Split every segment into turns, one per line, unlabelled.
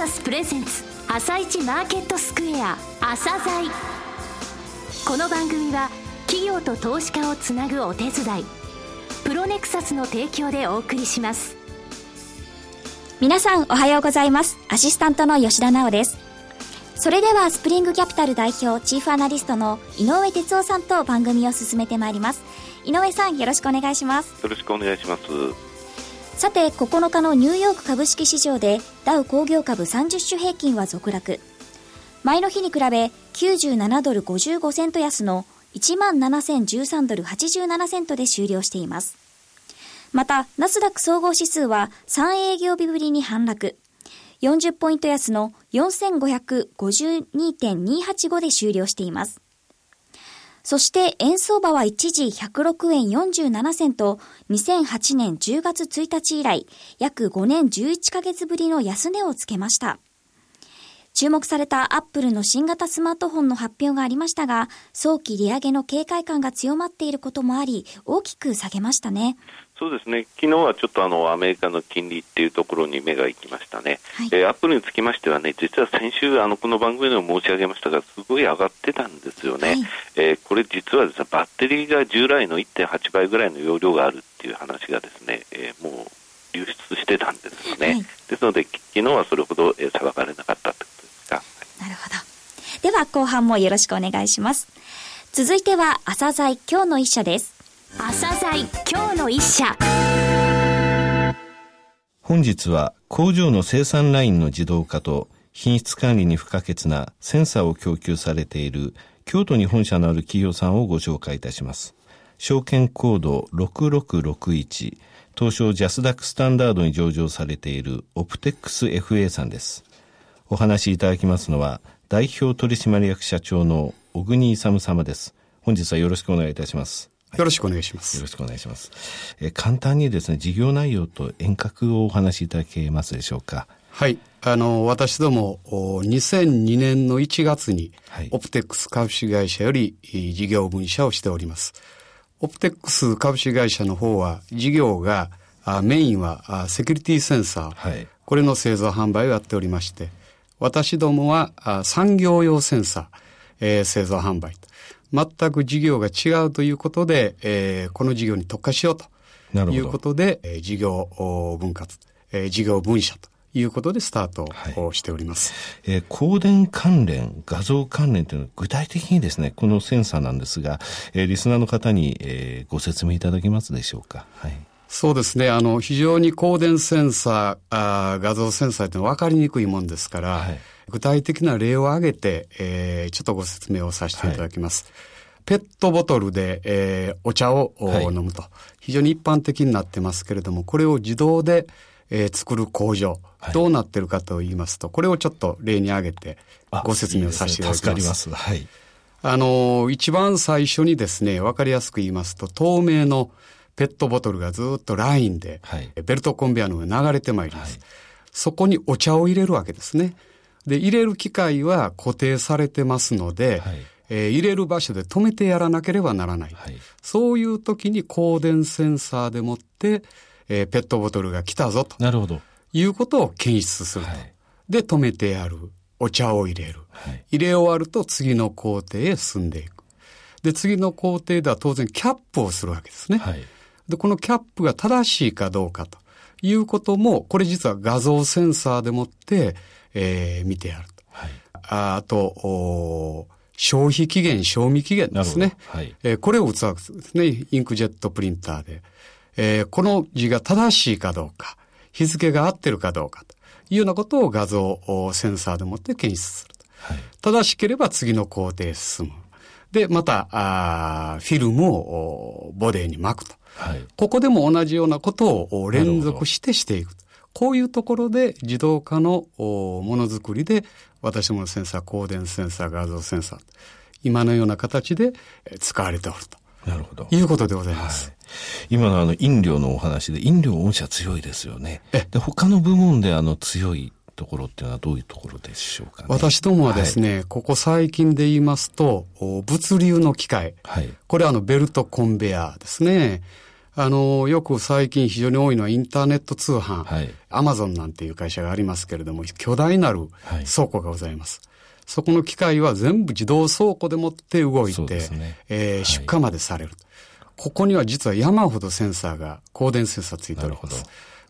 サスプレゼンツ朝一マーケットスクエア朝鮮。この番組は企業と投資家をつなぐお手伝いプロネクサスの提供でお送りします。
皆さんおはようございます。アシスタントの吉田直です。それではスプリングキャピタル代表チーフアナリストの井上哲夫さんと番組を進めてまいります。井上さんよろしくお願いします。
よろしくお願いします
さて9日のニューヨーク株式市場でダウ工業株30種平均は続落。前の日に比べ97ドル55セント安の17,013ドル87セントで終了しています。またナスダック総合指数は3営業日ぶりに反落。40ポイント安の4552.285で終了しています。そして円相場は一時106円47銭と2008年10月1日以来約5年11ヶ月ぶりの安値をつけました。注目されたアップルの新型スマートフォンの発表がありましたが、早期利上げの警戒感が強まっていることもあり、大きく下げましたね。
そうですね。昨日はちょっとあのアメリカの金利っていうところに目が行きましたね、はい、えー、アップルにつきましてはね実は先週あのこの番組でも申し上げましたがすごい上がってたんですよね、はい、えー、これ実はですねバッテリーが従来の1.8倍ぐらいの容量があるっていう話がですね、えー、もう流出してたんですよね、はい、ですので昨日はそれほど、えー、裁かれなかったと
なるほどでは後半もよろしくお願いします続いては朝鮮今日の一社です
朝鮮今日の一社
本日は工場の生産ラインの自動化と品質管理に不可欠なセンサーを供給されている京都に本社のある企業さんをご紹介いたします。証券コード6661東証ジャスダックスタンダードに上場されているオプテックス FA さんです。お話しいただきますのは代表取締役社長の小国勇様です。本日はよろしくお願いいたします。
よろしくお願いします。
よろしくお願いします。え簡単にですね、事業内容と遠隔をお話しいただけますでしょうか？
はい。あの、私ども、2002年の1月に、オプテックス株式会社より事業分社をしております。オプテックス株式会社の方は、事業が、メインはセキュリティセンサー、はい、これの製造販売をやっておりまして、私どもは産業用センサー、えー、製造販売と。全く事業が違うということで、えー、この事業に特化しようということで、えー、事業分割、えー、事業分社ということでスタートをしております。
はい、えー、光電関連、画像関連というのは具体的にですね、このセンサーなんですが、えー、リスナーの方に、えー、ご説明いただけますでしょうか。はい。
そうですね。あの、非常に光電センサー、あー画像センサーって分かりにくいもんですから、はい具体的な例を挙げて、えー、ちょっとご説明をさせていただきます。はい、ペットボトルで、えー、お茶を、はい、飲むと。非常に一般的になってますけれども、これを自動で、えー、作る工場、はい、どうなってるかと言いますと、これをちょっと例に挙げてご説明をさせていただきます。いいす
助かります。はい。
あの、一番最初にですね、わかりやすく言いますと、透明のペットボトルがずっとラインで、はい、ベルトコンベアの上流れてまいります。はい、そこにお茶を入れるわけですね。で、入れる機械は固定されてますので、はい、えー、入れる場所で止めてやらなければならない。はい、そういう時に光電センサーでもって、えー、ペットボトルが来たぞと。
なるほど。
いうことを検出すると。はい、で、止めてやる。お茶を入れる。入れ終わると次の工程へ進んでいく。で、次の工程では当然キャップをするわけですね。で、このキャップが正しいかどうかということも、これ実は画像センサーでもって、えー、見てやると。はい、ああと、消費期限、賞味期限ですね。はい、えー、これを打つわけですね。インクジェットプリンターで。えー、この字が正しいかどうか、日付が合ってるかどうかというようなことを画像センサーでもって検出すると。はい、正しければ次の工程へ進む。で、また、あフィルムをボディに巻くと。はい、ここでも同じようなことを連続してしていくと。こういうところで自動化のものづくりで、私どものセンサー、光電センサー、画像センサー、今のような形で使われておると。
なるほど。
いうことでございます。はい、
今のあの飲料のお話で、飲料御社強いですよね。で、他の部門であの強いところっていうのはどういうところでしょうか、ね、
私どもはですね、はい、ここ最近で言いますと、物流の機械。はい、これはあのベルトコンベヤーですね。あの、よく最近非常に多いのはインターネット通販、はい、アマゾンなんていう会社がありますけれども、巨大なる倉庫がございます。はい、そこの機械は全部自動倉庫でもって動いて、ねえー、出荷までされる。ここには実は山ほどセンサーが、光電センサーついております。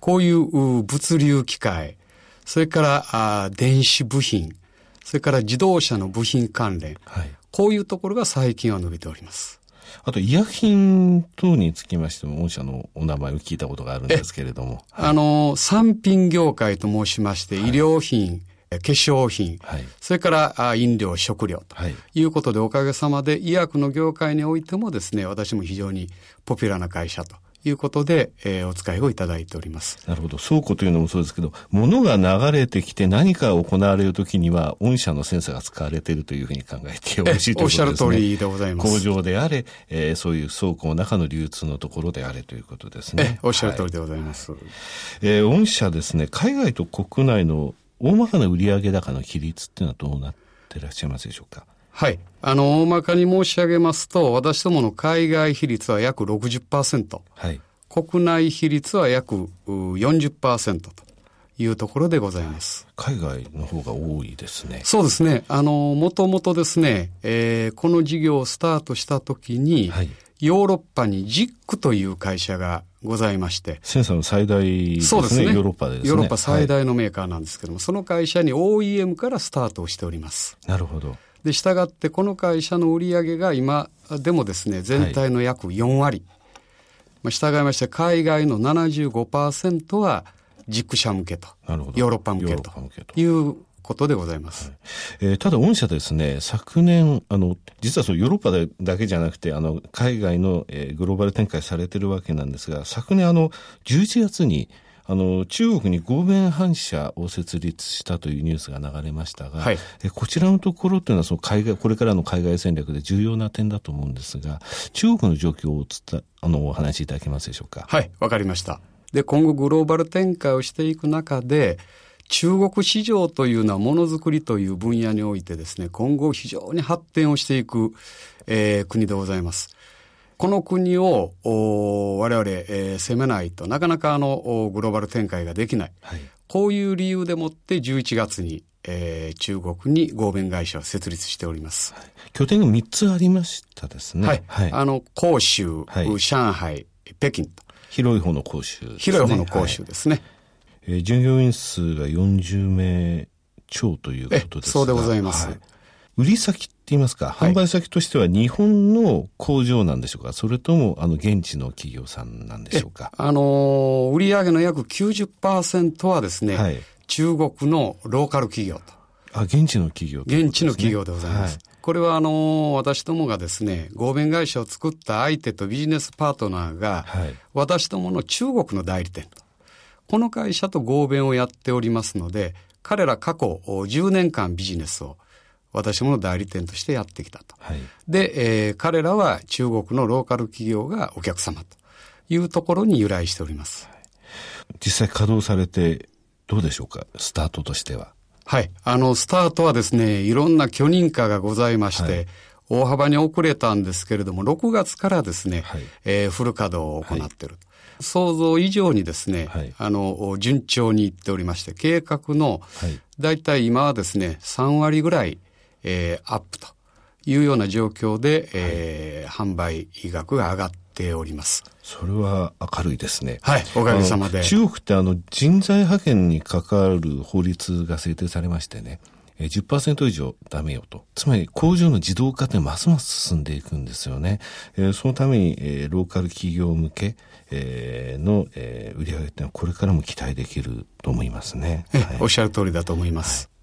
こういう物流機械、それからあ電子部品、それから自動車の部品関連、はい、こういうところが最近は伸びております。
あと、医薬品等につきましても、御社のお名前を聞いたことがあるんですけれども。
はい、あの、産品業界と申しまして、医療品、化粧品、はい、それから飲料、食料ということで、おかげさまで医薬の業界においてもですね、私も非常にポピュラーな会社ということで、えー、お使いをいただいております。
なるほど。倉庫というのもそうですけど、物が流れてきて何か行われるときには、御社のセンサーが使われているというふうに考えてよろしいということですね。おっしゃる通りでございます。工場であれ、えー、そういう倉庫の中の流通のところであれということですね。
おっしゃる通りでございます。はい、
えー、御社ですね、海外と国内の大まかな売上高の比率っていうのはどうなっていらっしゃいますでしょうか？
はい。あの、大まかに申し上げますと、私どもの海外比率は約60%。はい。国内比率は約40%というところでございます。
海外の方が多いですね。
そうですね。あの、もともとですね、えー、この事業をスタートしたときに、はい、ヨーロッパにジックという会社がございまして。
センサーの最大ですね。そうですね。ヨーロッパでね。
ヨーロッパ最大のメーカーなんですけども、はい、その会社に OEM からスタートをしております。
なるほど。
で、従ってこの会社の売り上げが今でもですね、全体の約4割。はいまあ、従いまして海外の75%は軸社向けと。なるほど。ヨーロッパ向けと。いうことでございます。はい、
えー、ただ、御社ですね、昨年、あの、実はそうヨーロッパでだけじゃなくて、あの、海外の、えー、グローバル展開されてるわけなんですが、昨年、あの、11月に、あの、中国に合弁反射を設立したというニュースが流れましたが、はい、えこちらのところというのはその海外、これからの海外戦略で重要な点だと思うんですが、中国の状況をつたあのお話しいただけますでしょうか？
はい、わかりました。で、今後グローバル展開をしていく中で、中国市場というのはものづくりという分野においてですね、今後非常に発展をしていく、えー、国でございます。この国を我々、えー、攻めないとなかなかあのグローバル展開ができない、はい、こういう理由でもって11月に、えー、中国に合弁会社を設立しております、はい、
拠点が3つありましたですね。
はい。はい、あの、広州、上海、北京と。
広い方の広州、ね、
広い方の広州ですね。
えー、従業員数が40名超ということですか
そうでございます。
売り先って言いますか、はい、販売先としては日本の工場なんでしょうか？それとも、あの、現地の企業さんなんでしょうか？
あのー、売上の約90%はですね、はい、中国のローカル企業と。
あ、現地の企業、
ね、現地の企業でございます。はい。これはあの、私どもがですね、合弁会社を作った相手とビジネスパートナーが、はい、私どもの中国の代理店と。この会社と合弁をやっておりますので、彼ら過去10年間ビジネスを私もの代理店としてやってきたと。はい、で、えー、彼らは中国のローカル企業がお客様というところに由来しております。はい、
実際稼働されてどうでしょうか？スタートとしては。
はい。あの、スタートはですね、いろんな許認可がございまして、はい大幅に遅れたんですけれども、6月からですね、はい、えー、フル稼働を行っている。はい、想像以上にですね、はい、あの、順調にいっておりまして、計画の、だいたい今はですね、3割ぐらい、えー、アップというような状況で、えー、販売額が上がっております。
それは明るいですね。
はい、おかげさまで。
中国ってあの人材派遣に関わる法律が制定されましてね、10%以上ダメよと。つまり工場の自動化ってますます進んでいくんですよね。えー、そのために、えー、ローカル企業向け、えー、の、えー、売り上げってのはこれからも期待できると思いますね。
はい、おっしゃる通りだと思います。はい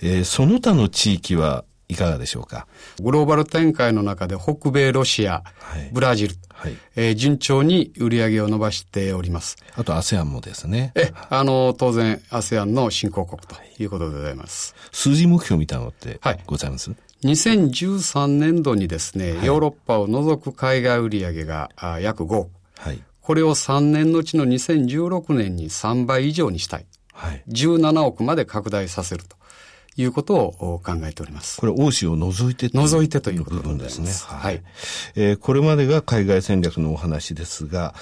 えー、その他の地域はいかがでしょうか？
グローバル展開の中で北米、ロシア、はい、ブラジル、はい、えー、順調に売り上げを伸ばしております。
あと ASEAN もですね。
え、あの、当然 ASEAN の新興国ということでございます。
数字目標みたいなのってございます、はい
2013年度にですね、ヨーロッパを除く海外売上があ約5億。はい、これを3年のうちの2016年に3倍以上にしたい。はい、17億まで拡大させると。いうことを考えております。
これ、欧州を除いて
除いてということですね。はい。
えー、これまでが海外戦略のお話ですが、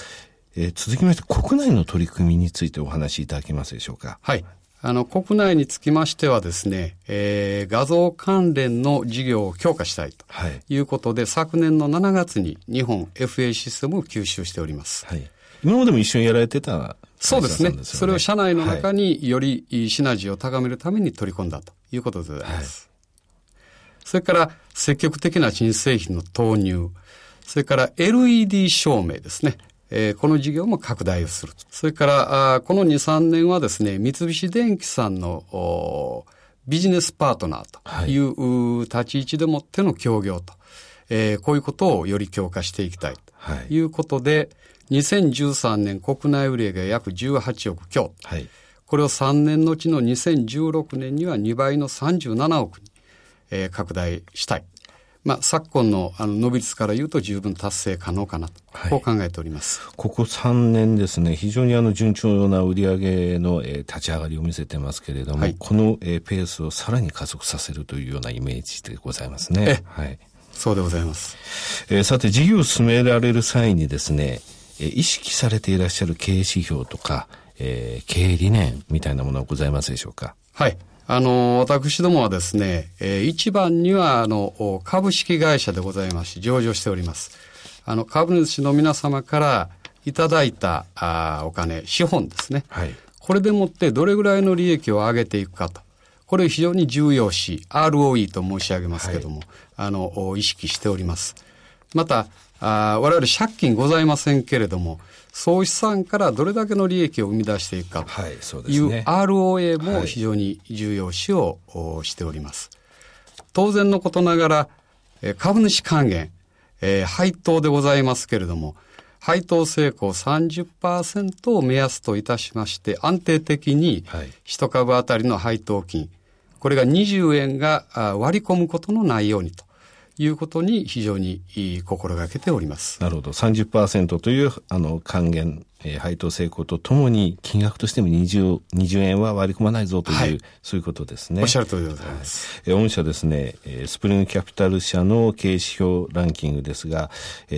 えー、続きまして国内の取り組みについてお話しいただけますでしょうか？
はい。あの、国内につきましてはですね、えー、画像関連の事業を強化したいということで、はい、昨年の7月に日本 FA システムを吸収しております。はい。
今までも一緒にやられてた
そうですね。それを社内の中によりシナジーを高めるために取り込んだということでございます。はい、それから積極的な新製品の投入、それから LED 照明ですね。えー、この事業も拡大をする。それから、あこの2、3年はですね、三菱電機さんのビジネスパートナーという、はい、立ち位置でもっての協業と、えー、こういうことをより強化していきたいということで、はい2013年国内売上が約18億強。はい、これを3年のうちの2016年には2倍の37億に、えー、拡大したい。まあ、昨今のあの伸び率から言うと十分達成可能かなと、はい、こう考えております。
ここ3年ですね、非常にあの順調な売上の、えー、立ち上がりを見せてますけれども、はい、この、えー、ペースをさらに加速させるというようなイメージでございますね。
はい。そうでございます。
えー、さて、事業を進められる際にですね、え意識されていらっしゃる経営指標とか、えー、経営理念みたいなものはございますでしょうか？
はい。あの、私どもはですね、えー、一番には、あの、株式会社でございますし、上場しております。あの、株主の皆様からいただいたあお金、資本ですね。はい。これでもってどれぐらいの利益を上げていくかと。これ非常に重要視、ROE と申し上げますけども、はい、あの、意識しております。また、あ我々借金ございませんけれども、総資産からどれだけの利益を生み出していくかという ROA も非常に重要視をしております。当然のことながら、株主還元、えー、配当でございますけれども、配当成功30%を目安といたしまして、安定的に1株当たりの配当金、これが20円が割り込むことのないようにということに非常に心がけております。
なるほど。30%というあの還元、えー、配当成功とともに金額としても 20, 20円は割り込まないぞという、はい、そういうことですね。
おっしゃる通りでございます。
はい、御社ですね、スプリングキャピタル社の経営指標ランキングですが、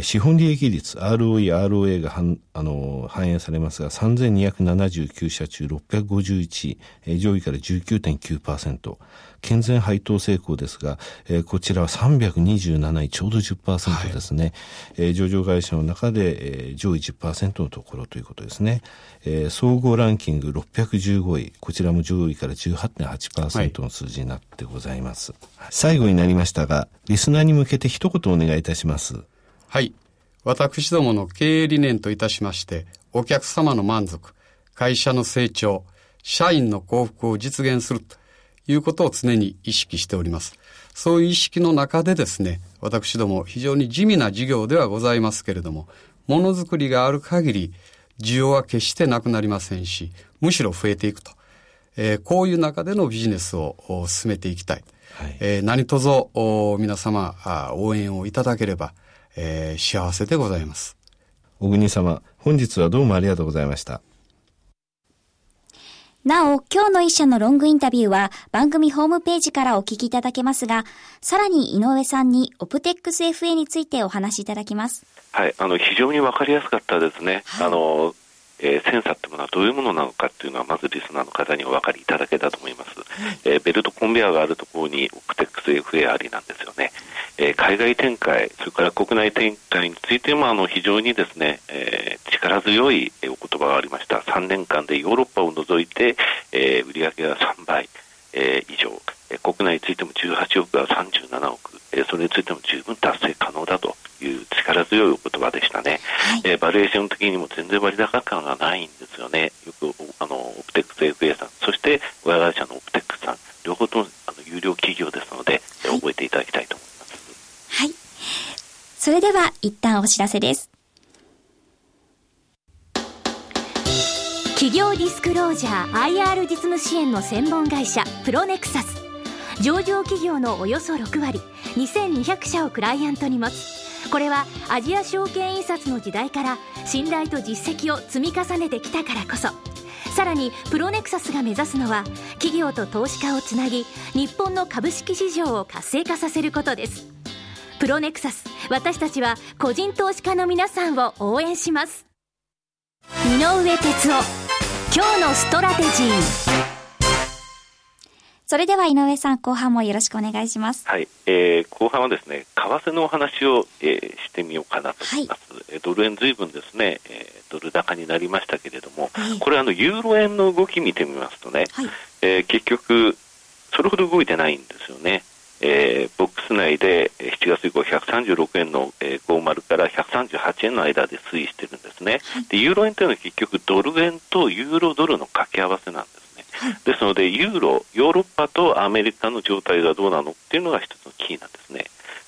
資本利益率、ROE、ROA がはあの反映されますが、3279社中651、上位から19.9%。健全配当成功ですが、えー、こちらは327位、ちょうど10%ですね。はい、えー、上場会社の中で、えー、上位10%のところということですね。えー、総合ランキング615位、こちらも上位から18.8%の数字になってございます。はい、最後になりましたが、リスナーに向けて一言お願いいたします。
はい。私どもの経営理念といたしまして、お客様の満足、会社の成長、社員の幸福を実現するということを常に意識しております。そういう意識の中でですね、私ども非常に地味な事業ではございますけれども、ものづくりがある限り、需要は決してなくなりませんし、むしろ増えていくと。えー、こういう中でのビジネスを進めていきたい。はい、えー、何卒皆様応援をいただければ、えー、幸せでございます。
小国様、本日はどうもありがとうございました。
なお、今日の一社のロングインタビューは番組ホームページからお聞きいただけますが、さらに井上さんにオプテックス FA についてお話しいただきます。
はい、あの、非常にわかりやすかったですね。はい、あの、えー、センサーってものはどういうものなのかっていうのはまずリスナーの方にお分かりいただけたと思います、えー、ベルトコンベヤーがあるところにオクテックス FA ありなんですよね、えー、海外展開それから国内展開についてもあの非常にですね、え、力強いお言葉がありました。3年間でヨーロッパを除いて、えー、売上が3倍、え、以上、国内についても18億が37億、えー、それについても十分達成可能だという力強いお言葉でしたね、はい、えー、バリエーション的にも全然割高感がないんですよね、よくあのオプテックス FA さん、そして親会社のオプテックスさん、両方ともあの有料企業ですので、はい、覚えていただきたいと思います。
はい。それでは一旦お知らせです。
企業ディスクロージャー IR 実務支援の専門会社プロネクサス上場企業のおよそ6割2200社をクライアントに持つ。これはアジア証券印刷の時代から信頼と実績を積み重ねてきたからこそ。さらにプロネクサスが目指すのは企業と投資家をつなぎ日本の株式市場を活性化させることです。プロネクサス私たちは個人投資家の皆さんを応援します。井上哲夫今日のストラテジー。
それでは井上さん、後半もよろしくお願いします。
はい、えー、後半はですね、為替のお話を、えー、してみようかなと思います。はい、ドル円ずいぶんですね、えー、ドル高になりましたけれども、はい、これあのユーロ円の動き見てみますとね、はい、えー、結局それほど動いてないんですよね。えー、ボックス内で7月以降136円の、えー、50から138円の間で推移してるんですね、でユーロ円というのは結局ドル円とユーロドルの掛け合わせなんですですので、ユーロ、ヨーロッパとアメリカの状態がどうなのっていうのが一つのキーなんですね。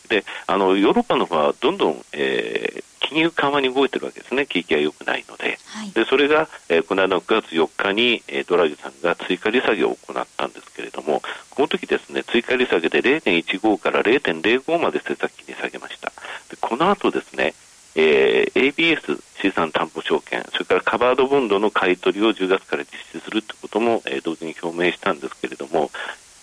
で、あの、ヨーロッパの方はどんどん、えー、金融緩和に動いてるわけですね、景気が良くないので、はい、でそれが、えー、この間の9月4日に、えー、ドラギさんが追加利下げを行ったんですけれども、この時ですね、追加利下げで0.15から0.05まで政策金に下げました。でこの後ですね、えー、ABS 資産担保証券、それからカバードボンドの買い取りを10月から実施するということも、えー、同時に表明したんですけれども、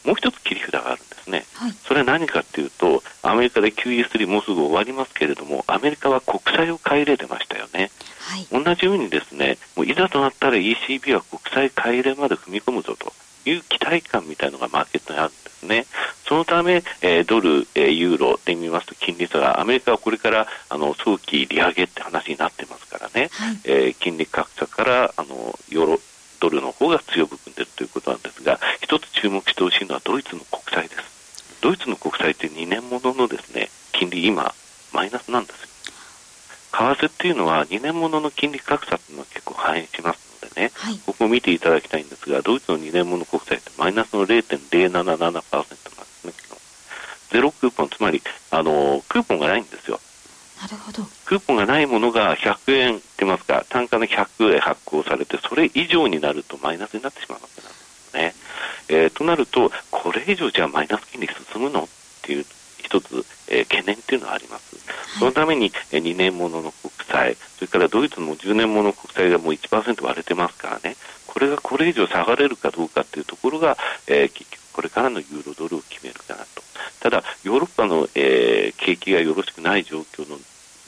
もう一つ切り札があるんですね、はい、それは何かというと、アメリカで QE3 もうすぐ終わりますけれども、アメリカは国債を買い入れてましたよね、はい、同じようにですねもういざとなったら ECB は国債買い入れまで踏み込むぞという期待感みたいなのがマーケットにあるんですね。そのため、えー、ドル、えー、ユーロで見ますと金利差がアメリカはこれからあの早期利上げって話になってますからね、はい、えー、金利格差からあのヨーロドルの方が強含んでいるということなんですが一つ注目してほしいのはドイツの国債です。ドイツの国債って2年もののですね金利今マイナスなんですよ。為替っていうのは2年ものの金利格差っていうのは結構反映しますでね、はい、ここを見ていただきたいんですが、ドイツの2年もの国債ってマイナスの0.077%なんですね、ゼロクーポン、つまり、あのクーポンがないんですよ。
なるほど。
クーポンがないものが100円ってますか、単価の100円発行されて、それ以上になるとマイナスになってしまうわけなんですね。えー、となると、これ以上じゃあマイナス金利進むのっていう一つ、えー、懸念っていうのはあります。そのために、えー、2年ものの国債、それからドイツも10年もの国債がもう1%割れてますからね、これがこれ以上下がれるかどうかっていうところが、えー、結局これからのユーロドルを決めるかなと。ただ、ヨーロッパの、えー、景気がよろしくない状況の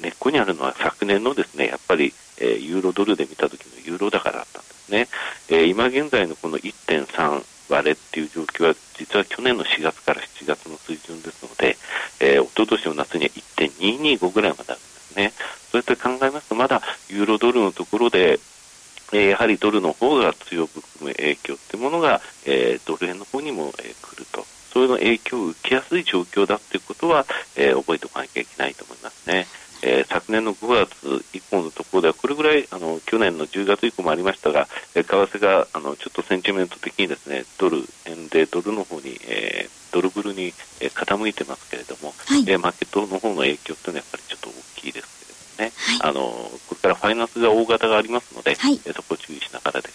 根っこにあるのは昨年のですね、やっぱり、えー、ユーロドルで見た時のユーロ高だったんですね。えー、今現在のこの1.3割れっていう状況は実は去年の4月から7月の水準ですので、えー、一昨年の夏には1.225ぐらいまであるんですね。そうやって考えますと、まだユーロドルのところで、えー、やはりドルの方が強く含む影響っていうものが、えー、ドル円の方にも、の影響を受けやすい状況だということは、えー、覚えておかなきゃいけないと思いますね。えー、昨年の5月以降のところでは、これぐらいあの去年の10月以降もありましたが、えー、為替があのちょっとセンチメント的にですねドル円でドルの方に、えー、ドルブルに、えー、傾いてますけれども、はい、えー、マーケットの方の影響というのはやっぱりちょっと大きいですけれどもね、はい、あのこれからファイナンスが大型がありますので、はい、えー、そこを注意しながらでしょうか。
はい、わ、